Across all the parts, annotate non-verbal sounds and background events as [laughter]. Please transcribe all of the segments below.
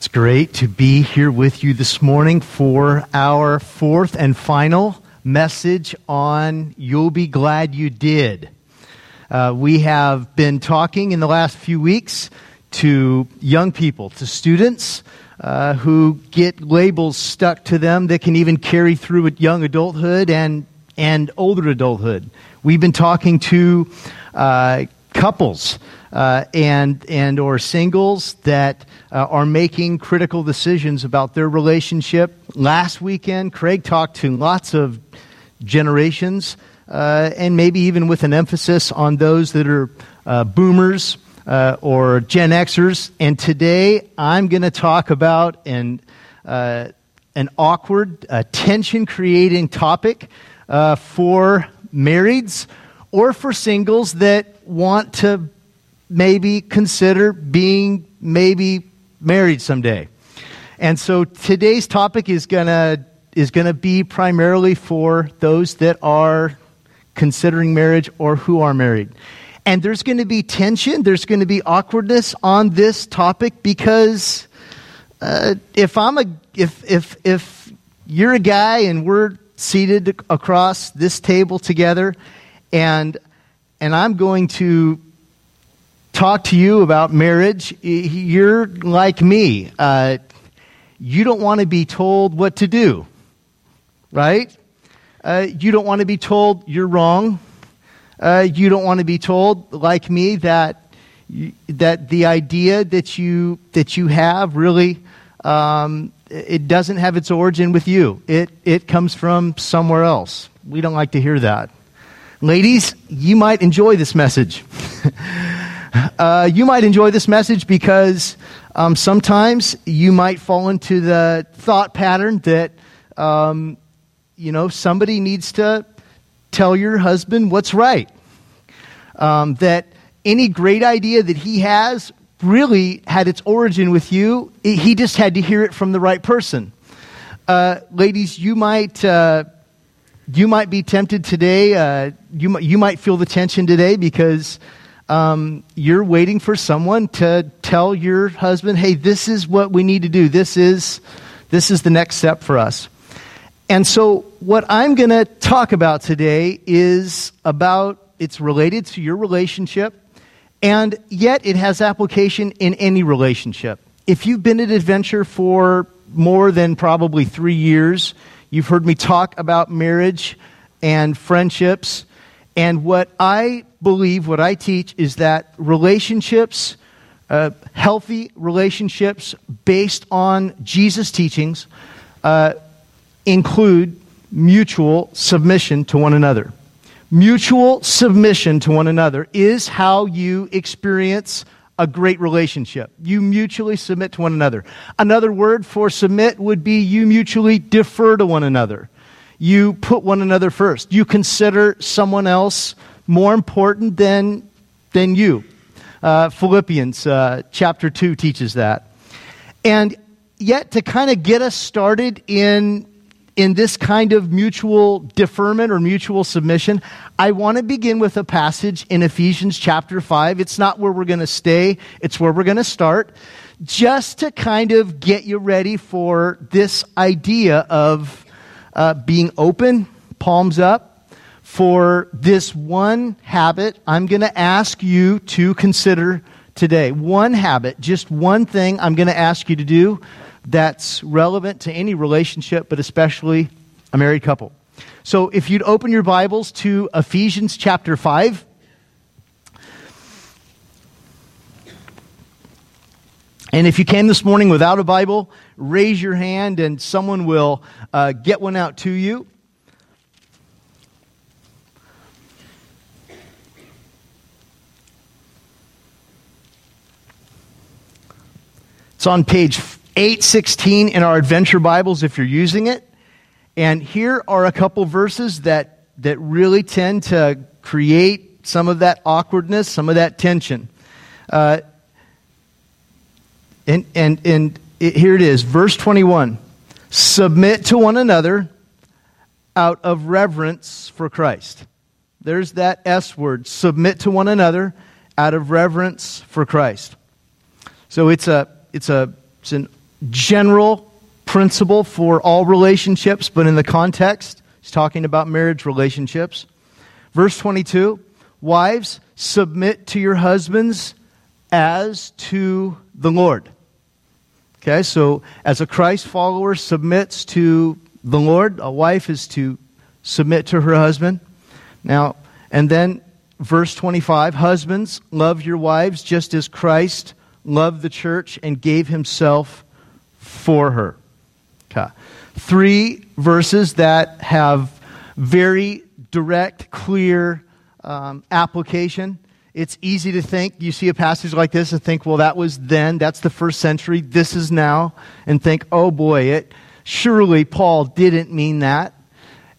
It's great to be here with you this morning for our fourth and final message on You'll Be Glad You Did. Uh, we have been talking in the last few weeks to young people, to students uh, who get labels stuck to them that can even carry through at young adulthood and, and older adulthood. We've been talking to uh, couples uh, and, and or singles that uh, are making critical decisions about their relationship. Last weekend, Craig talked to lots of generations, uh, and maybe even with an emphasis on those that are uh, boomers uh, or Gen Xers. And today, I'm going to talk about an, uh, an awkward, tension creating topic for marrieds or for singles that want to maybe consider being maybe married someday. And so today's topic is going to is going to be primarily for those that are considering marriage or who are married. And there's going to be tension, there's going to be awkwardness on this topic because uh, if I'm a if if if you're a guy and we're seated across this table together and and I'm going to talk to you about marriage, you're like me. Uh, you don't want to be told what to do, right? Uh, you don't want to be told you're wrong. Uh, you don't want to be told, like me, that that the idea that you that you have really um, it doesn't have its origin with you. It it comes from somewhere else. We don't like to hear that. Ladies, you might enjoy this message. [laughs] Uh, you might enjoy this message because um, sometimes you might fall into the thought pattern that, um, you know, somebody needs to tell your husband what's right. Um, that any great idea that he has really had its origin with you, he just had to hear it from the right person. Uh, ladies, you might. Uh, you might be tempted today. Uh, you, you might feel the tension today because um, you're waiting for someone to tell your husband, hey, this is what we need to do. This is, this is the next step for us. And so, what I'm going to talk about today is about, it's related to your relationship, and yet it has application in any relationship. If you've been at Adventure for more than probably three years, you've heard me talk about marriage and friendships. And what I believe, what I teach, is that relationships, uh, healthy relationships based on Jesus' teachings, uh, include mutual submission to one another. Mutual submission to one another is how you experience a great relationship. You mutually submit to one another. Another word for submit would be you mutually defer to one another. You put one another first. You consider someone else more important than, than you. Uh, Philippians uh, chapter 2 teaches that. And yet, to kind of get us started in, in this kind of mutual deferment or mutual submission, I want to begin with a passage in Ephesians chapter 5. It's not where we're going to stay, it's where we're going to start, just to kind of get you ready for this idea of uh, being open, palms up, for this one habit I'm going to ask you to consider today. One habit, just one thing I'm going to ask you to do that's relevant to any relationship, but especially a married couple. So if you'd open your Bibles to Ephesians chapter 5. And if you came this morning without a Bible, raise your hand and someone will uh, get one out to you. It's on page 816 in our Adventure Bibles if you're using it. And here are a couple verses that, that really tend to create some of that awkwardness, some of that tension. Uh, and and, and it, here it is, verse 21 Submit to one another out of reverence for Christ. There's that S word, submit to one another out of reverence for Christ. So it's a it's, a, it's an general principle for all relationships, but in the context, he's talking about marriage relationships. Verse 22 Wives, submit to your husbands as to the Lord. Okay, so as a Christ follower submits to the Lord, a wife is to submit to her husband. Now, and then verse 25 Husbands, love your wives just as Christ loved the church and gave himself for her. Okay. Three verses that have very direct, clear um, application. It's easy to think, you see a passage like this and think, well, that was then, that's the first century, this is now, and think, oh boy, it surely Paul didn't mean that.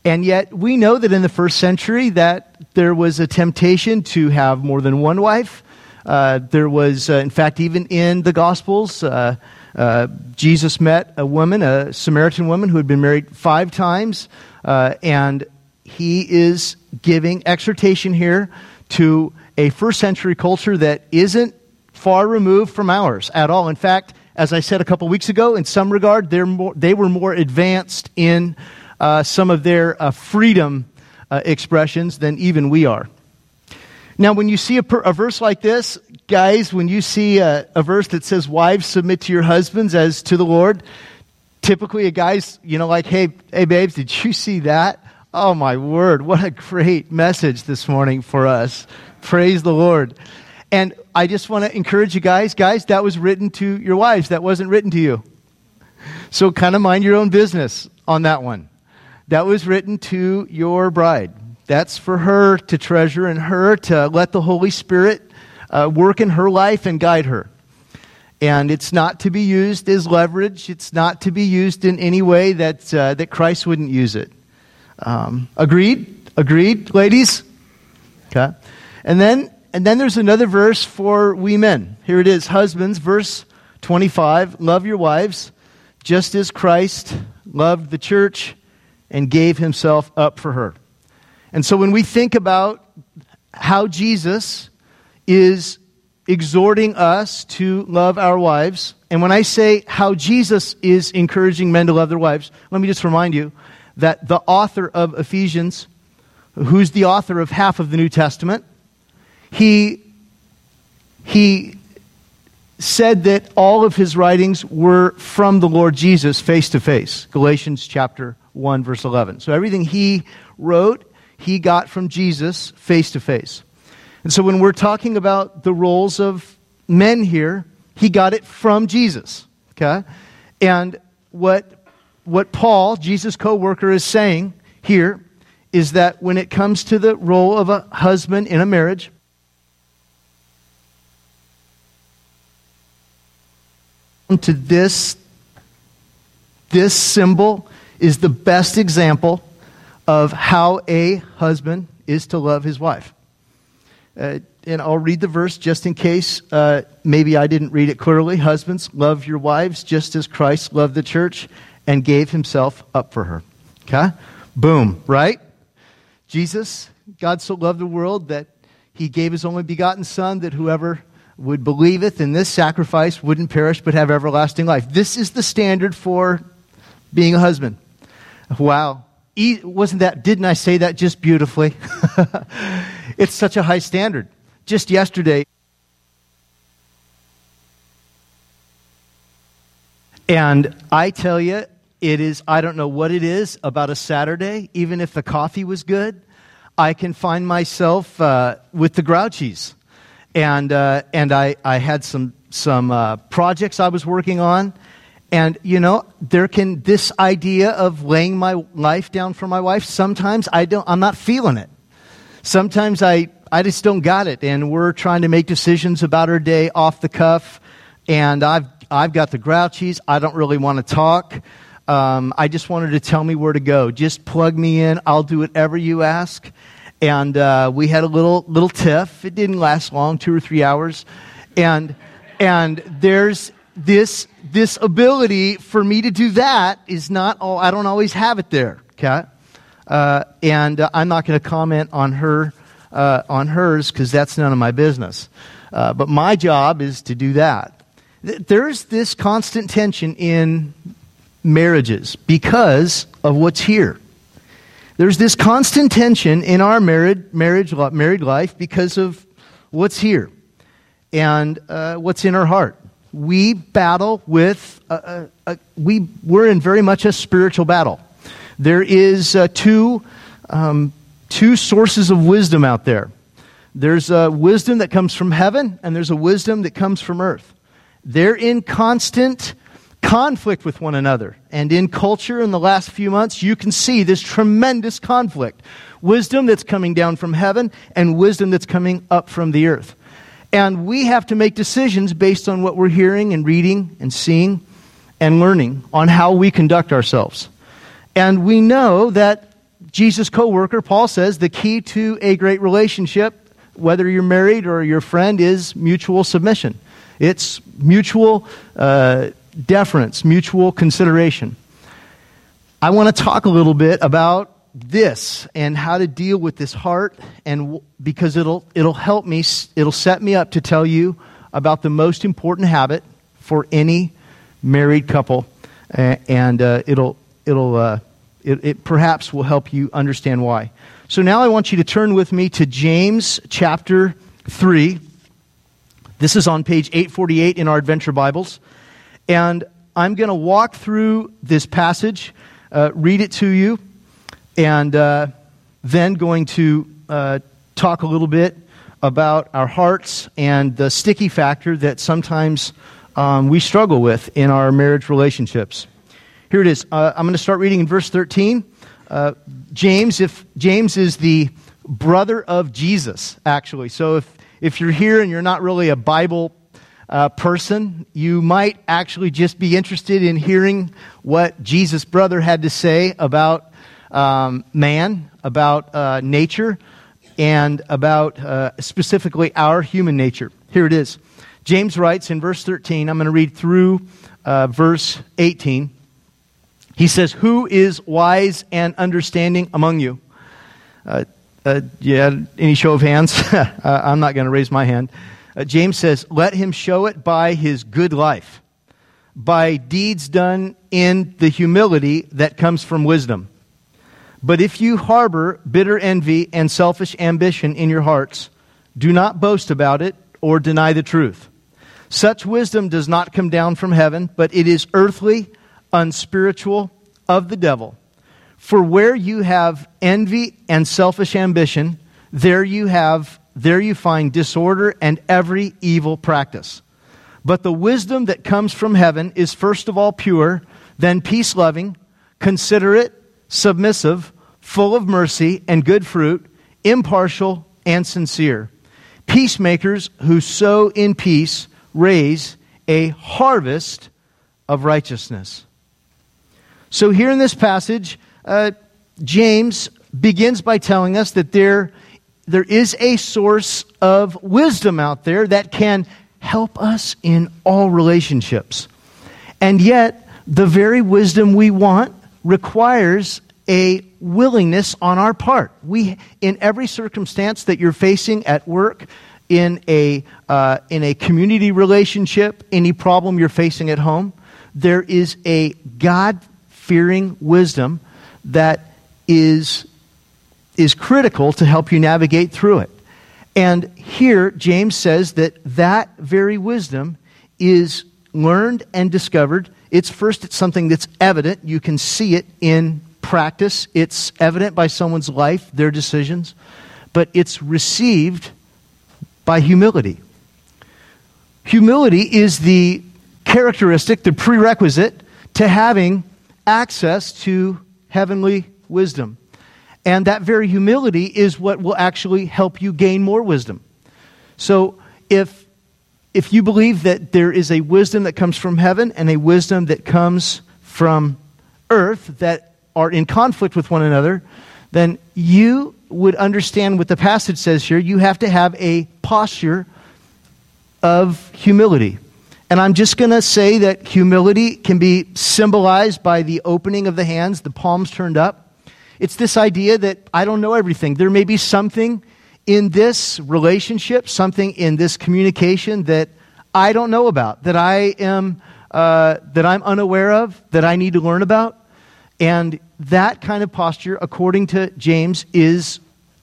And yet we know that in the first century that there was a temptation to have more than one wife. Uh, there was, uh, in fact, even in the Gospels, uh, uh Jesus met a woman, a Samaritan woman who had been married five times, uh, and he is giving exhortation here to a first century culture that isn't far removed from ours at all. In fact, as I said a couple weeks ago, in some regard, they're more, they were more advanced in uh, some of their uh, freedom uh, expressions than even we are. Now, when you see a, per, a verse like this, guys, when you see a, a verse that says, Wives, submit to your husbands as to the Lord, typically a guy's, you know, like, Hey, hey, babes, did you see that? Oh, my word. What a great message this morning for us. Praise the Lord. And I just want to encourage you guys, guys, that was written to your wives. That wasn't written to you. So kind of mind your own business on that one that was written to your bride. That's for her to treasure and her to let the Holy Spirit uh, work in her life and guide her. And it's not to be used as leverage. It's not to be used in any way that, uh, that Christ wouldn't use it. Um, agreed? Agreed, ladies? Okay. And then, and then there's another verse for we men. Here it is Husbands, verse 25. Love your wives, just as Christ loved the church and gave himself up for her. And so when we think about how Jesus is exhorting us to love our wives, and when I say how Jesus is encouraging men to love their wives, let me just remind you that the author of Ephesians, who's the author of half of the New Testament, he, he said that all of his writings were from the Lord Jesus face to face. Galatians chapter 1, verse 11. So everything he wrote, he got from Jesus face to face. And so when we're talking about the roles of men here, he got it from Jesus. Okay? And what, what Paul, Jesus' co worker, is saying here is that when it comes to the role of a husband in a marriage, to this, this symbol is the best example of how a husband is to love his wife. Uh, and I'll read the verse just in case uh, maybe I didn't read it clearly. Husbands, love your wives just as Christ loved the church and gave himself up for her. Okay? Boom, right? Jesus, God so loved the world that he gave his only begotten Son that whoever would believeth in this sacrifice wouldn't perish but have everlasting life. This is the standard for being a husband. Wow. Wasn't that, didn't I say that just beautifully? [laughs] it's such a high standard. Just yesterday, and I tell you, it is, I don't know what it is about a Saturday, even if the coffee was good, I can find myself uh, with the grouchies. And, uh, and I, I had some, some uh, projects I was working on, and, you know, there can, this idea of laying my life down for my wife, sometimes I don't, I'm not feeling it. Sometimes I, I just don't got it. And we're trying to make decisions about our day off the cuff. And I've, I've got the grouchies. I don't really want to talk. Um, I just wanted to tell me where to go. Just plug me in. I'll do whatever you ask. And uh, we had a little little tiff. It didn't last long, two or three hours. And and there's this, this ability for me to do that is not all, I don't always have it there, okay? Uh, and uh, I'm not going to comment on her, uh, on hers because that's none of my business. Uh, but my job is to do that. th- there's this constant tension in marriages because of what's here. There's this constant tension in our married, marriage, married life because of what's here and uh, what's in our heart. We battle with, a, a, a, we, we're in very much a spiritual battle. There is uh, two, um, two sources of wisdom out there. There's a wisdom that comes from heaven, and there's a wisdom that comes from earth. They're in constant conflict with one another. And in culture in the last few months, you can see this tremendous conflict wisdom that's coming down from heaven and wisdom that's coming up from the earth. And we have to make decisions based on what we're hearing and reading and seeing and learning on how we conduct ourselves. And we know that Jesus' co worker, Paul says, the key to a great relationship, whether you're married or your friend, is mutual submission. It's mutual uh, deference, mutual consideration. I want to talk a little bit about this and how to deal with this heart and because it'll it'll help me it'll set me up to tell you about the most important habit for any married couple and uh, it'll it'll uh, it, it perhaps will help you understand why. So now i want you to turn with me to james chapter 3 this is on page 848 in our adventure bibles. And I'm going to walk through this passage, uh, read it to you, and uh, then going to uh, talk a little bit about our hearts and the sticky factor that sometimes um, we struggle with in our marriage relationships. Here it is. Uh, I'm going to start reading in verse 13. Uh, James, if James is the brother of Jesus, actually. So if if you're here and you're not really a Bible uh, person, you might actually just be interested in hearing what Jesus' brother had to say about um, man, about uh, nature, and about uh, specifically our human nature. Here it is. James writes in verse 13, I'm going to read through uh, verse 18. He says, Who is wise and understanding among you? Uh, uh, yeah, any show of hands? [laughs] I'm not going to raise my hand. Uh, James says, Let him show it by his good life, by deeds done in the humility that comes from wisdom. But if you harbor bitter envy and selfish ambition in your hearts, do not boast about it or deny the truth. Such wisdom does not come down from heaven, but it is earthly, unspiritual, of the devil. For where you have envy and selfish ambition, there you have there you find disorder and every evil practice. But the wisdom that comes from heaven is first of all pure, then peace loving, considerate, submissive, full of mercy and good fruit, impartial and sincere. Peacemakers who sow in peace raise a harvest of righteousness. So, here in this passage, uh, James begins by telling us that there there is a source of wisdom out there that can help us in all relationships. And yet, the very wisdom we want requires a willingness on our part. We, in every circumstance that you're facing at work, in a, uh, in a community relationship, any problem you're facing at home, there is a God fearing wisdom that is is critical to help you navigate through it. And here, James says that that very wisdom is learned and discovered. It's first, it's something that's evident. You can see it in practice, it's evident by someone's life, their decisions, but it's received by humility. Humility is the characteristic, the prerequisite to having access to heavenly wisdom. And that very humility is what will actually help you gain more wisdom. So if, if you believe that there is a wisdom that comes from heaven and a wisdom that comes from earth that are in conflict with one another, then you would understand what the passage says here. You have to have a posture of humility. And I'm just going to say that humility can be symbolized by the opening of the hands, the palms turned up. It's this idea that I don't know everything. There may be something in this relationship, something in this communication that I don't know about, that I am uh, that I'm unaware of, that I need to learn about. And that kind of posture, according to James, is,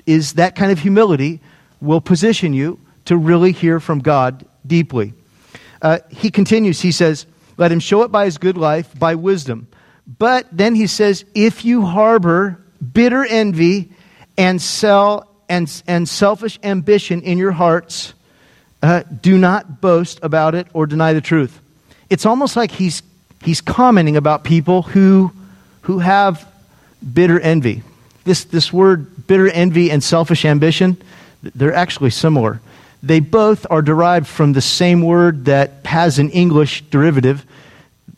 is that kind of humility will position you to really hear from God deeply. Uh, he continues, he says, Let him show it by his good life, by wisdom. But then he says, If you harbor bitter envy and sell and, and selfish ambition in your hearts, uh, do not boast about it or deny the truth. It's almost like he's, he's commenting about people who, who have bitter envy. This, this word, bitter envy and selfish ambition, they're actually similar. They both are derived from the same word that has an English derivative.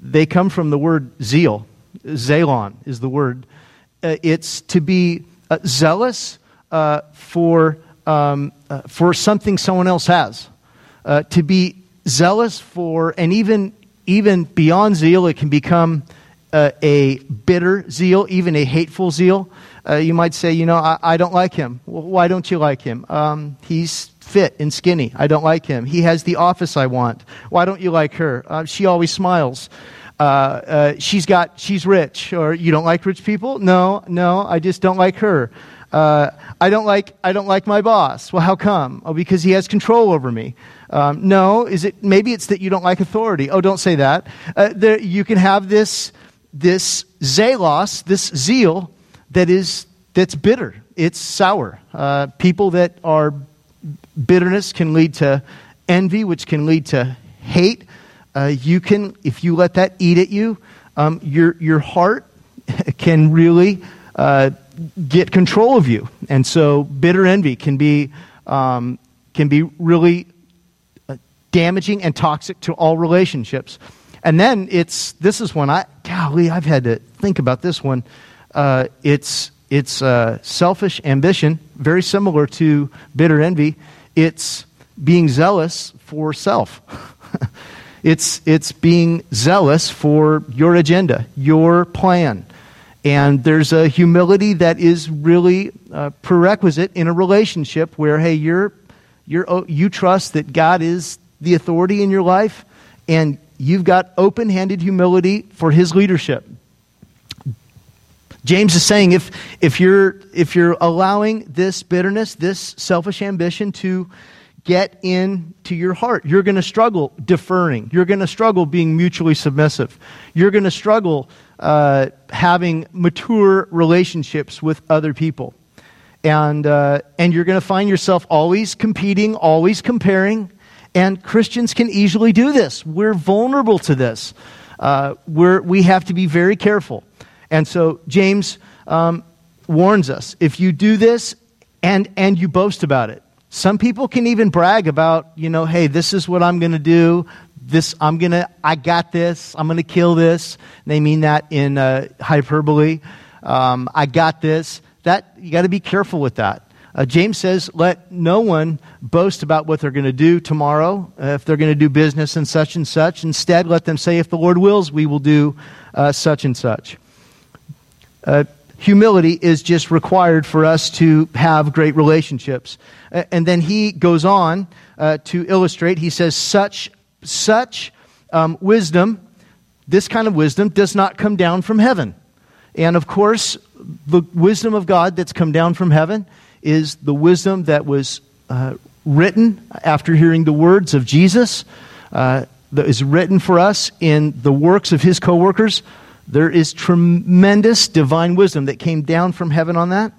They come from the word zeal. Zelon is the word. Uh, it's to be uh, zealous uh, for, um, uh, for something someone else has. Uh, to be zealous for, and even, even beyond zeal, it can become uh, a bitter zeal, even a hateful zeal. you might say, you know, I, I don't like him. Well, why don't you like him? Um, he's fit and skinny. I don't like him. He has the office I want. Why don't you like her? Uh, she always smiles. Uh, uh, she's got, she's rich. Or you don't like rich people? No, no, I just don't like her. Uh, I don't like, I don't like my boss. Well, how come? Oh, because he has control over me. Um, no, is it, maybe it's that you don't like authority. Oh, don't say that. Uh, there, you can have this, this zelos, this zeal that is, that's bitter. It's sour. Uh, people that are bitterness can lead to envy, which can lead to hate. Uh, you can, if you let that eat at you, um, your, your heart [laughs] can really uh, get control of you. And so bitter envy can be, um, can be really uh, damaging and toxic to all relationships. And then it's, this is one I, golly, I've had to think about this one. Uh, it's, it's uh, selfish ambition, very similar to bitter envy. It's being zealous for self. [laughs] it's, it's being zealous for your agenda, your plan. And there's a humility that is really uh, prerequisite in a relationship where, hey, you're, you're, oh, you trust that God is the authority in your life, and you've got open handed humility for his leadership. James is saying if, if, you're, if you're allowing this bitterness, this selfish ambition to get into your heart, you're going to struggle deferring. You're going to struggle being mutually submissive. You're going to struggle uh, having mature relationships with other people. And, uh, and you're going to find yourself always competing, always comparing. And Christians can easily do this. We're vulnerable to this. Uh, we're, we have to be very careful. And so James um, warns us if you do this and, and you boast about it, some people can even brag about, you know, hey, this is what I'm going to do. This, I'm to, I got this. I'm to kill this. And they mean that in uh, hyperbole. Um, I got this. That, you got to be careful with that. Uh, James says, let no one boast about what they're going to do tomorrow, uh, if they're going to do business and such and such. Instead, let them say, if the Lord wills, we will do uh, such and such. Uh, humility is just required for us to have great relationships. And then he goes on uh, to illustrate. He says, such, such um, wisdom, this kind of wisdom, does not come down from heaven. And of course, the wisdom of God that's come down from heaven is the wisdom that was uh, written after hearing the words of Jesus, uh, that is written for us in the works of his co workers there is tremendous divine wisdom that came down from heaven on that.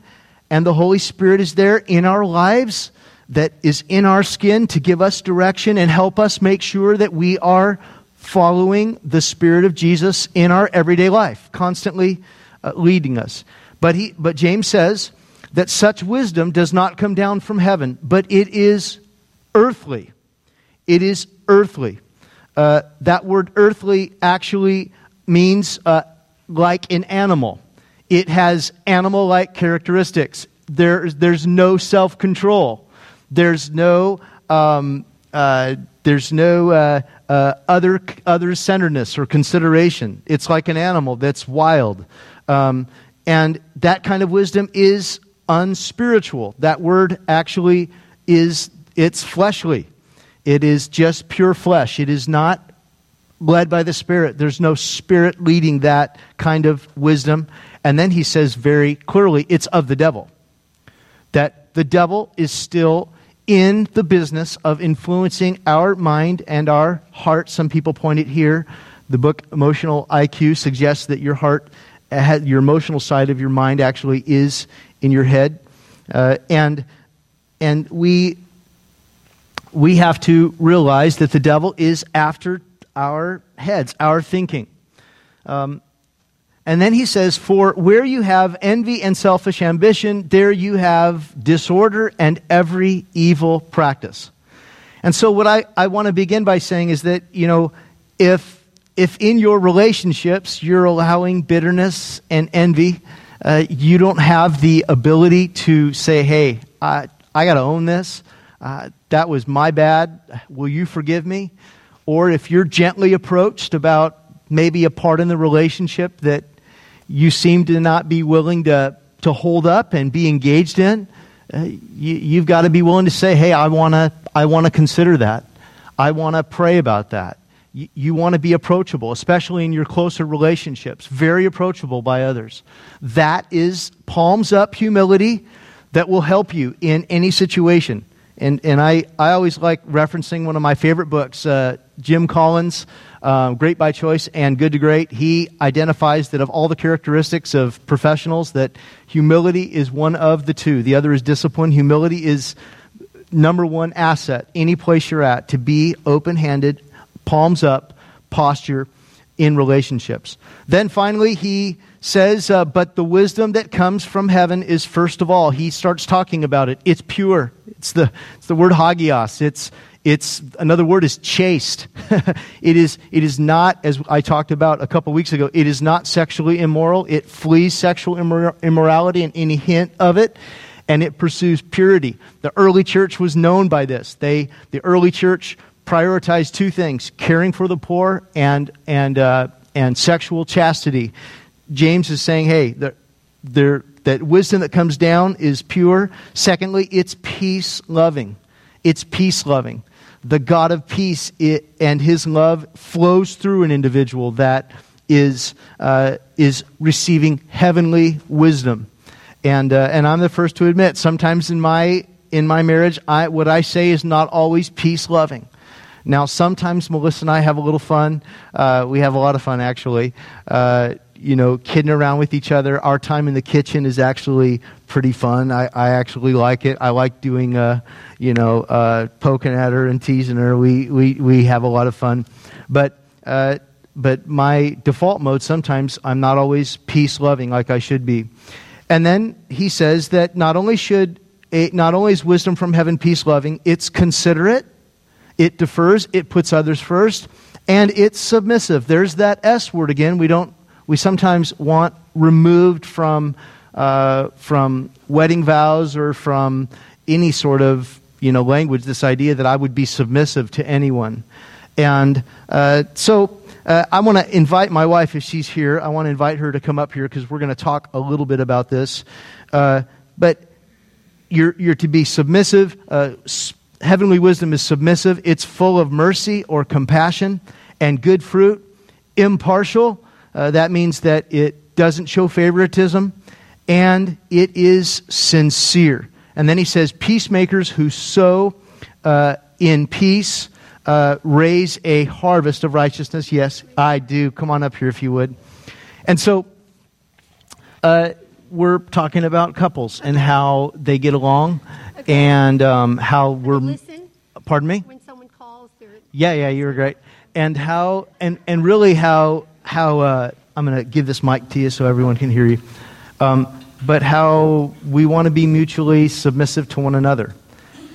And the Holy Spirit is there in our lives, that is in our skin to give us direction and help us make sure that we are following the Spirit of Jesus in our everyday life, constantly uh, leading us. But, he, but James says that such wisdom does not come down from heaven, but it is earthly. It is earthly. Uh, that word earthly actually means uh, like an animal. It has animal like characteristics. There, there's no self control. There's no, um, uh, there's no uh, uh, other, other centeredness or consideration. It's like an animal that's wild. Um, and that kind of wisdom is unspiritual. That word actually is, it's fleshly. It is just pure flesh. It is not led by the Spirit. There's no Spirit leading that kind of wisdom. And then he says very clearly it's of the devil. That the devil is still in the business of influencing our mind and our heart. Some people point it here. The book Emotional IQ suggests that your heart, your emotional side of your mind actually is in your head. Uh, and, and we, we have to realize that the devil is after our heads, our thinking. Um, and then he says, For where you have envy and selfish ambition, there you have disorder and every evil practice. And so, what I, I want to begin by saying is that, you know, if, if in your relationships you're allowing bitterness and envy, uh, you don't have the ability to say, hey, I, I got to own this. Uh, that was my bad. Will you forgive me? Or if you're gently approached about maybe a part in the relationship that you seem to not be willing to, to hold up and be engaged in, uh, you, have got to be willing to say, hey, I want to I wanna consider that. I want to pray about that. You, want to be approachable, especially in your closer relationships, very approachable by others. That is palms up humility that will help you in any situation. And, and I, I always like referencing one of my favorite books, uh, Jim Collins, uh, Great by Choice and Good to Great. He identifies that of all the characteristics of professionals, that humility is one of the two. The other is discipline. Humility is number one asset, any place you're at, to be open handed, palms up, posture in relationships. Then finally, he says, uh, But the wisdom that comes from heaven is first of all, he starts talking about it. It's pure. It's the, it's the word hagios. It's, it's another word is chaste. [laughs] it is it is not as I talked about a couple weeks ago. It is not sexually immoral. It flees sexual immor- immorality and any hint of it, and it pursues purity. The early church was known by this. They the early church prioritized two things: caring for the poor and and uh, and sexual chastity. James is saying, hey, that wisdom that comes down is pure. Secondly, it's peace loving. It's peace loving. The God of peace it, and his love flows through an individual that is, uh, is receiving heavenly wisdom. And, uh, and I'm the first to admit, sometimes in my, in my marriage, I, what I say is not always peace loving. Now, sometimes Melissa and I have a little fun. Uh, we have a lot of fun, actually. You know, kidding around with each other. Our time in the kitchen is actually pretty fun. I, I actually like it. I like doing, uh, you know, uh, poking at her and teasing her. We, we, we have a lot of fun. But, uh, but my default mode, sometimes I'm not always peace loving like I should be. And then he says that not only should, not only is wisdom from heaven peace loving, it's considerate, it defers, it puts others first, and it's submissive. There's that S word again. We don't we sometimes want removed from, uh, from wedding vows or from any sort of you know, language this idea that I would be submissive to anyone. And uh, so uh, I want to invite my wife, if she's here, I want to invite her to come up here because we're going to talk a little bit about this. Uh, but you're, you're to be submissive. Uh, heavenly wisdom is submissive, it's full of mercy or compassion and good fruit, impartial uh, that means that it doesn't show favoritism and it is sincere. And then he says, Peacemakers who sow uh, in peace uh, raise a harvest of righteousness. Yes, I do. Come on up here if you would. And so uh, we're talking about couples and how they get along okay. and um, how we're. Listen. Pardon me? When someone calls, Yeah, yeah, you were great. And how, and, and really how how uh, I'm going to give this mic to you so everyone can hear you. Um, but how we want to be mutually submissive to one another.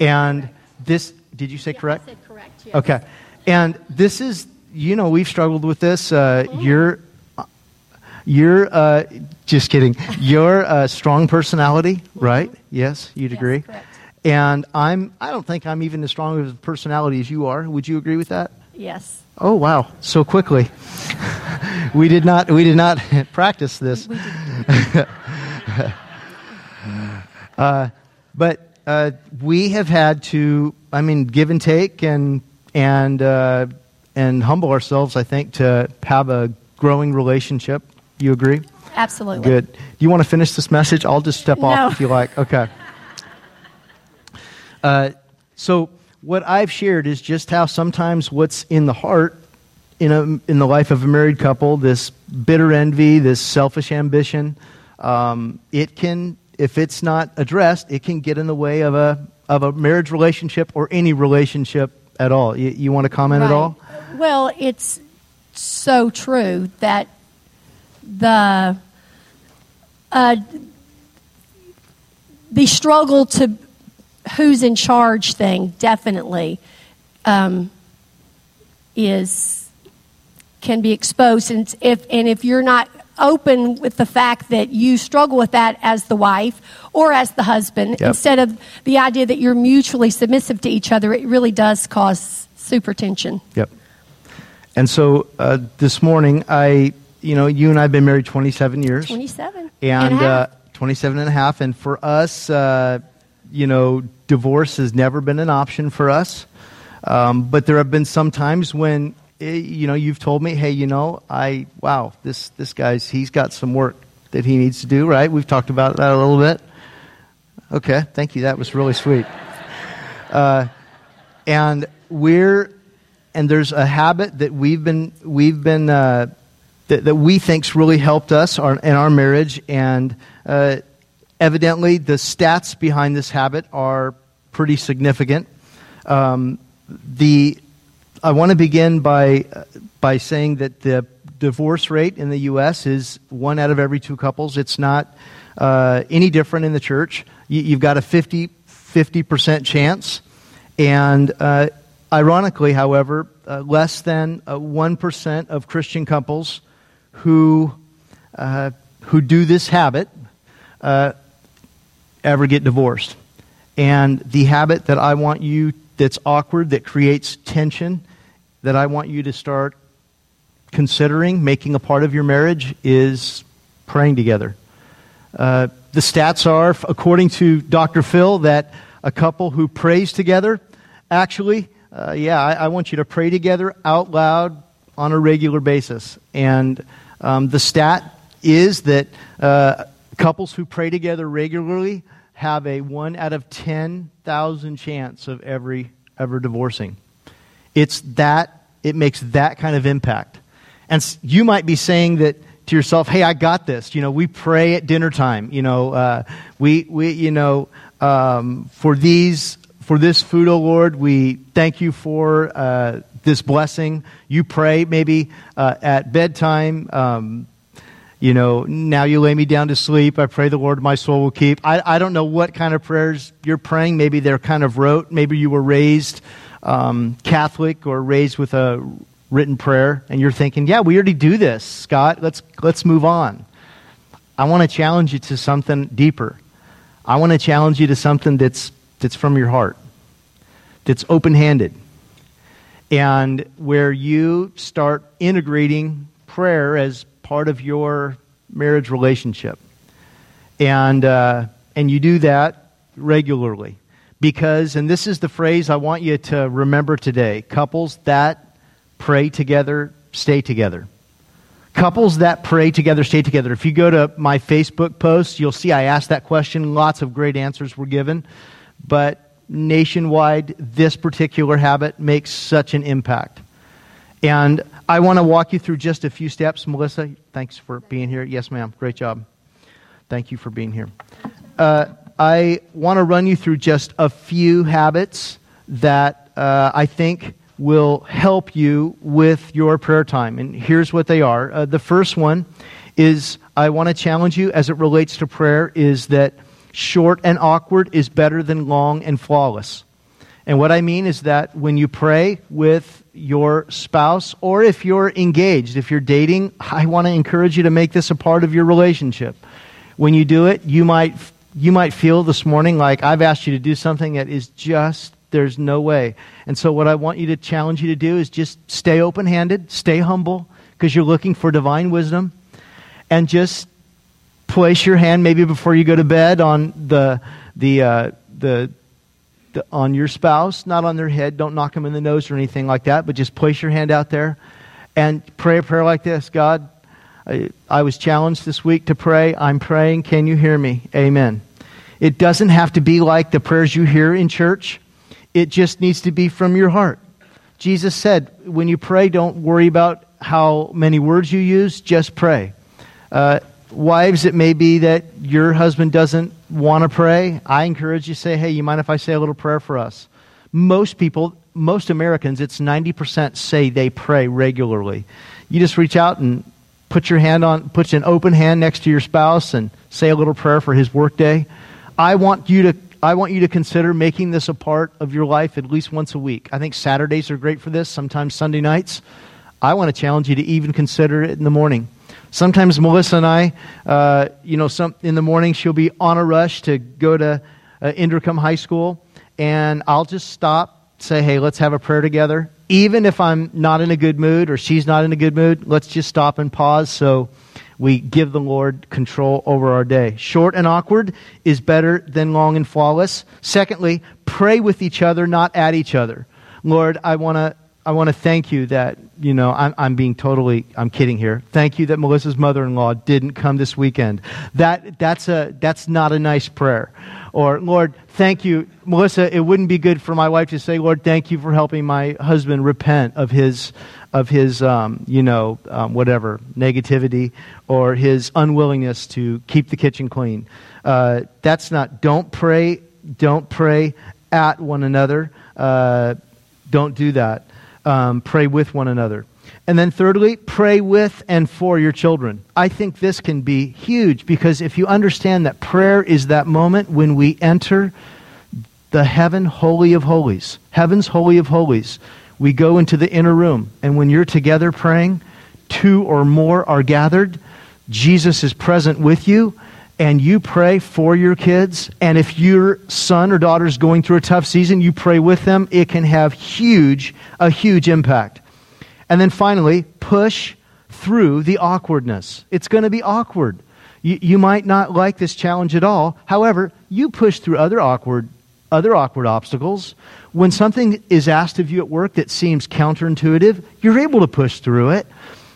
And this, did you say yeah, correct? I said correct. Yes. Okay. And this is, you know, we've struggled with this. Uh, mm. You're, you're, uh, just kidding. You're a strong personality, mm-hmm. right? Yes, you'd yes, agree. Correct. And I'm, I don't think I'm even as strong of a personality as you are. Would you agree with that? Yes. Oh wow! So quickly, [laughs] we did not we did not [laughs] practice this. [laughs] uh, but uh, we have had to, I mean, give and take and and uh, and humble ourselves. I think to have a growing relationship. You agree? Absolutely. Good. Do you want to finish this message? I'll just step No. off if you like. Okay. Uh, so what I've shared is just how sometimes what's in the heart in a in the life of a married couple, this bitter envy, this selfish ambition, um, it can, if it's not addressed, it can get in the way of a of a marriage relationship or any relationship at all. You, you want to comment at all? Well, it's so true that the uh, the struggle to who's in charge thing definitely um, is can be exposed, and if and if you're not open with the fact that you struggle with that as the wife or as the husband Yep. instead of the idea that you're mutually submissive to each other it really does cause super tension Yep. And so uh, this morning, I, you know, you and I have been married 27 years. 27 and a half. uh, 27 and a half. And for us, uh, you know, divorce has never been an option for us. Um, but there have been some times when, eh, you know, you've told me, hey, you know, I, wow, this, this guy's, he's got some work that he needs to do, right? We've talked about that a little bit. Okay, thank you. That was really sweet. Uh, and we're and there's a habit that we've been we've been uh, that, that we think's really helped us our, in our marriage and uh, evidently the stats behind this habit are pretty significant um, the I want to begin by by saying that the divorce rate in the U.S. is one out of every two couples. It's not uh, any different in the church. You, you've got a 50 percent chance, and uh, ironically, however, uh, less than uh, one percent of Christian couples who uh, who do this habit uh, ever get divorced. And the habit that I want you that's awkward, that creates tension, that I want you to start considering making a part of your marriage is praying together. Uh, the stats are, according to Dr. Phil, that a couple who prays together, actually, uh, yeah, I, I want you to pray together out loud on a regular basis. And um, the stat is that uh, couples who pray together regularly have a 1 out of 10,000 chance of every, ever divorcing. It's that, it makes that kind of impact. And you might be saying that to yourself, hey, I got this. You know, we pray at dinner time. You know, uh, we, we, you know, um, for these, for this food, O Lord, we thank you for uh, this blessing. You pray maybe uh, at bedtime. Um, you know, now you lay me down to sleep. I pray the Lord my soul will keep. I, I don't know what kind of prayers you're praying. Maybe they're kind of rote. Maybe you were raised um, Catholic or raised with a written prayer, and you're thinking, yeah, we already do this, Scott. Let's, let's move on. I want to challenge you to something deeper. I want to challenge you to something that's, that's from your heart, that's open handed, and where you start integrating prayer as part of your marriage relationship. And, uh, and you do that regularly. Because, and this is the phrase I want you to remember today couples that pray together stay together. Couples that pray together stay together. If you go to my Facebook post, you'll see I asked that question. Lots of great answers were given. But nationwide, this particular habit makes such an impact. And I want to walk you through just a few steps. Melissa, thanks for being here. Yes, ma'am. Great job. Thank you for being here. Uh, I want to run you through just a few habits that uh, I think will help you with your prayer time. And here's what they are. Uh, the first one is I want to challenge you as it relates to prayer is that short and awkward is better than long and flawless. And what I mean is that when you pray with your spouse, or if you're engaged, if you're dating, I want to encourage you to make this a part of your relationship. When you do it, you might, you might feel this morning like I've asked you to do something that is just, there's no way. And so, what I want you to challenge you to do is just stay open handed, stay humble, because you're looking for divine wisdom, and just place your hand maybe before you go to bed on the, the, uh, the, the on your spouse, not on their head. Don't knock them in the nose or anything like that, but just place your hand out there and pray a prayer like this God, I, I was challenged this week to pray. I'm praying. Can you hear me? Amen. It doesn't have to be like the prayers you hear in church, it just needs to be from your heart. Jesus said, when you pray, don't worry about how many words you use, just pray. Uh, wives, it may be that your husband doesn't want to pray. I encourage you say, hey, you mind if I say a little prayer for us? Most people, most Americans, it's 90% say they pray regularly. You just reach out and put your hand on, put an open hand next to your spouse and say a little prayer for his workday. I want you to I want you to consider making this a part of your life at least once a week. I think Saturdays are great for this, sometimes Sunday nights. I want to challenge you to even consider it in the morning. Sometimes Melissa and I, uh, you know, some, in the morning she'll be on a rush to go to uh, High School, and I'll just stop, say, hey, let's have a prayer together. Even if I'm not in a good mood or she's not in a good mood, let's just stop and pause so we give the Lord control over our day. Short and awkward is better than long and flawless. Secondly, pray with each other, not at each other. Lord, I want to I want to thank you that, you know, I'm, I'm being totally, I'm kidding here. Thank you that Melissa's mother-in-law didn't come this weekend. That, that's, a, that's not a nice prayer. Or, Lord, thank you. Melissa, it wouldn't be good for my wife to say, Lord, thank you for helping my husband repent of his, of his, um, you know, um, whatever, negativity or his unwillingness to keep the kitchen clean. Uh, that's not, don't pray, don't pray at one another. Uh, don't do that um, pray with one another. And then, thirdly, pray with and for your children. I think this can be huge because if you understand that prayer is that moment when we enter the heaven holy of holies, heaven's holy of holies, we go into the inner room. And when you're together praying, two or more are gathered, Jesus is present with you and you pray for your kids, and if your son or daughter is going through a tough season, you pray with them, it can have huge, a huge impact. And then finally, push through the awkwardness. It's going to be awkward. You, you might not like this challenge at all. However, you push through other awkward, other awkward obstacles. When something is asked of you at work that seems counterintuitive, you're able to push through it.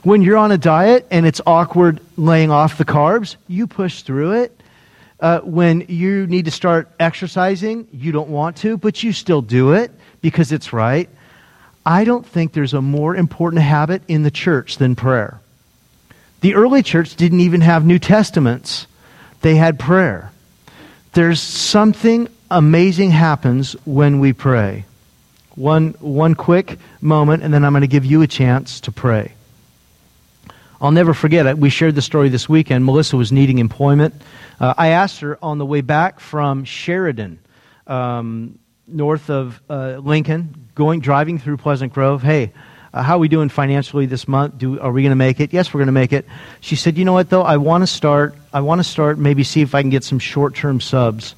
When you're on a diet and it's awkward laying off the carbs, you push through it. Uh, when you need to start exercising, you don't want to, but you still do it because it's right. I don't think there's a more important habit in the church than prayer. The early church didn't even have New Testaments, they had prayer. There's something amazing happens when we pray. One, one quick moment, and then I'm going to give you a chance to pray. I'll never forget it. We shared the story this weekend. Melissa was needing employment. Uh, I asked her on the way back from Sheridan, um, north of uh, Lincoln, going driving through Pleasant Grove. Hey, uh, how are we doing financially this month? Do, are we going to make it? Yes, we're going to make it. She said, you know what though? I want to start. I want to start. Maybe see if I can get some short-term subs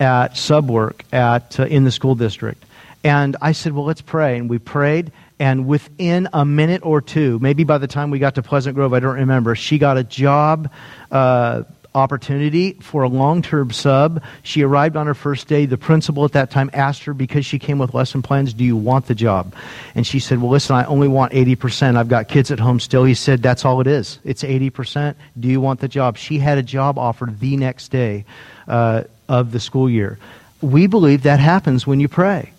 at sub work at uh, in the school district. And I said, well, let's pray. And we prayed and within a minute or two, maybe by the time we got to Pleasant Grove, I don't remember, she got a job uh, opportunity for a long term sub. She arrived on her first day. The principal at that time asked her, because she came with lesson plans, Do you want the job? And she said, Well, listen, I only want 80%. I've got kids at home still. He said, That's all it is. It's 80%. Do you want the job? She had a job offered the next day uh, of the school year. We believe that happens when you pray.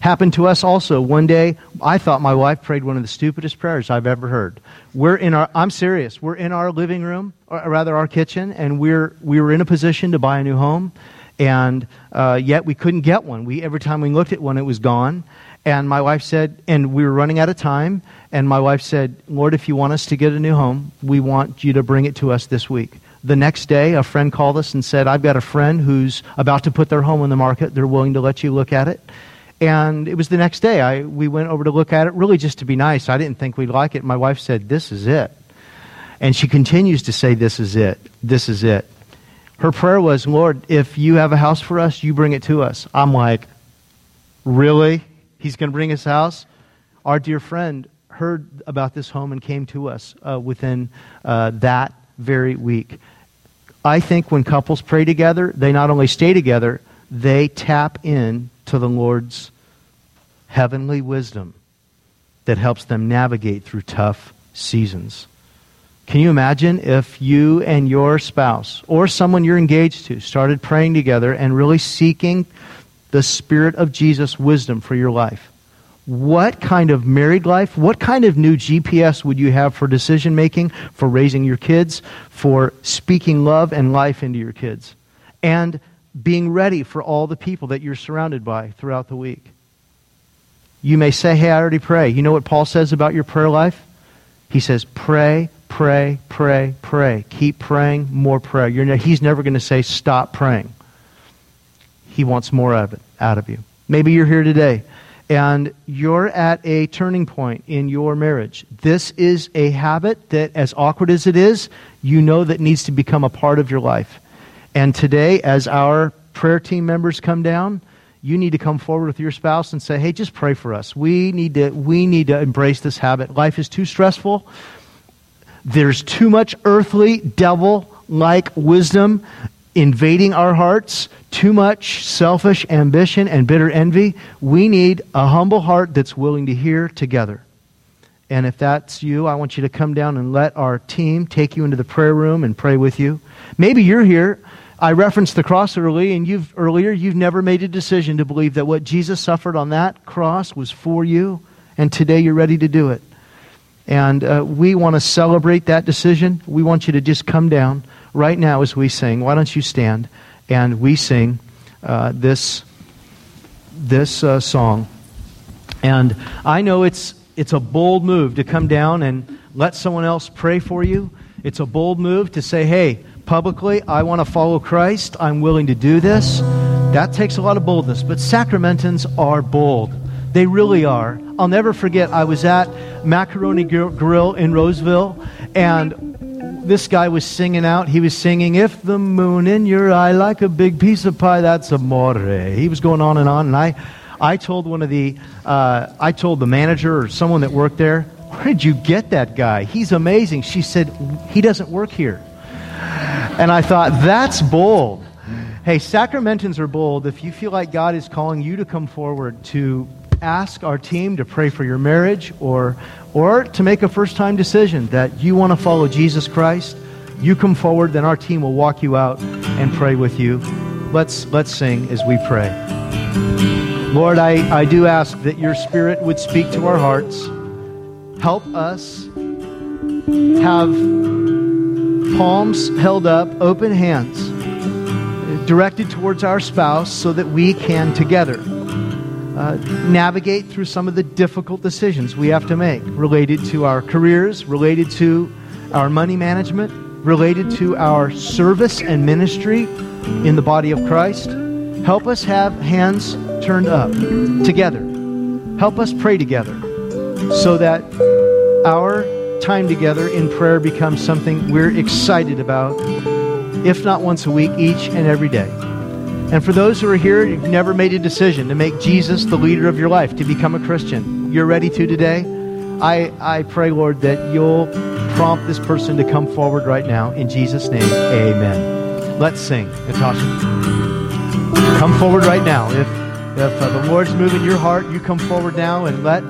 Happened to us also. One day, I thought my wife prayed one of the stupidest prayers I've ever heard. We're in our, I'm serious, we're in our living room, or rather our kitchen, and we're, we were in a position to buy a new home, and uh, yet we couldn't get one. We, every time we looked at one, it was gone. And my wife said, and we were running out of time, and my wife said, Lord, if you want us to get a new home, we want you to bring it to us this week. The next day, a friend called us and said, I've got a friend who's about to put their home on the market. They're willing to let you look at it. And it was the next day. I, we went over to look at it, really just to be nice. I didn't think we'd like it. My wife said, This is it. And she continues to say, This is it. This is it. Her prayer was, Lord, if you have a house for us, you bring it to us. I'm like, Really? He's going to bring his house? Our dear friend heard about this home and came to us uh, within uh, that very week. I think when couples pray together, they not only stay together, they tap in to the Lord's heavenly wisdom that helps them navigate through tough seasons. Can you imagine if you and your spouse or someone you're engaged to started praying together and really seeking the Spirit of Jesus' wisdom for your life? What kind of married life, what kind of new GPS would you have for decision making, for raising your kids, for speaking love and life into your kids, and being ready for all the people that you're surrounded by throughout the week? You may say, Hey, I already pray. You know what Paul says about your prayer life? He says, Pray pray, pray, pray. Keep praying, more prayer. Ne- he's never going to say, stop praying. He wants more of it out of you. Maybe you're here today and you're at a turning point in your marriage. This is a habit that, as awkward as it is, you know that needs to become a part of your life. And today, as our prayer team members come down, you need to come forward with your spouse and say, "Hey, just pray for us. We need to we need to embrace this habit. Life is too stressful. There's too much earthly, devil like wisdom invading our hearts, too much selfish ambition and bitter envy. We need a humble heart that's willing to hear together. And if that's you, I want you to come down and let our team take you into the prayer room and pray with you. Maybe you're here. I referenced the cross early, and you've earlier you've never made a decision to believe that what Jesus suffered on that cross was for you, and today you're ready to do it. And uh, we want to celebrate that decision. We want you to just come down right now as we sing. Why don't you stand and we sing uh, this, this uh, song? And I know it's, it's a bold move to come down and let someone else pray for you. It's a bold move to say, hey, publicly, I want to follow Christ. I'm willing to do this. That takes a lot of boldness. But Sacramentans are bold. They really are. I'll never forget, I was at Macaroni Grill in Roseville, and this guy was singing out. He was singing, If the moon in your eye like a big piece of pie, that's amore. He was going on and on, and I, I told one of the, uh, I told the manager or someone that worked there, where did you get that guy? He's amazing. She said, he doesn't work here. And I thought, that's bold. Hey, Sacramentans are bold. If you feel like God is calling you to come forward to ask our team to pray for your marriage or, or to make a first time decision that you want to follow Jesus Christ, you come forward, then our team will walk you out and pray with you. Let's, let's sing as we pray. Lord, I, I do ask that your Spirit would speak to our hearts. Help us have palms held up, open hands, directed towards our spouse so that we can together uh, navigate through some of the difficult decisions we have to make related to our careers, related to our money management, related to our service and ministry in the body of Christ. Help us have hands turned up together. Help us pray together so that our time together in prayer becomes something we're excited about, if not once a week, each and every day. And for those who are here, you've never made a decision to make Jesus the leader of your life, to become a Christian. You're ready to today. I, I pray, Lord, that you'll prompt this person to come forward right now. In Jesus' name, amen. Let's sing. Natasha, come forward right now. If, if uh, the Lord's moving your heart, you come forward now and let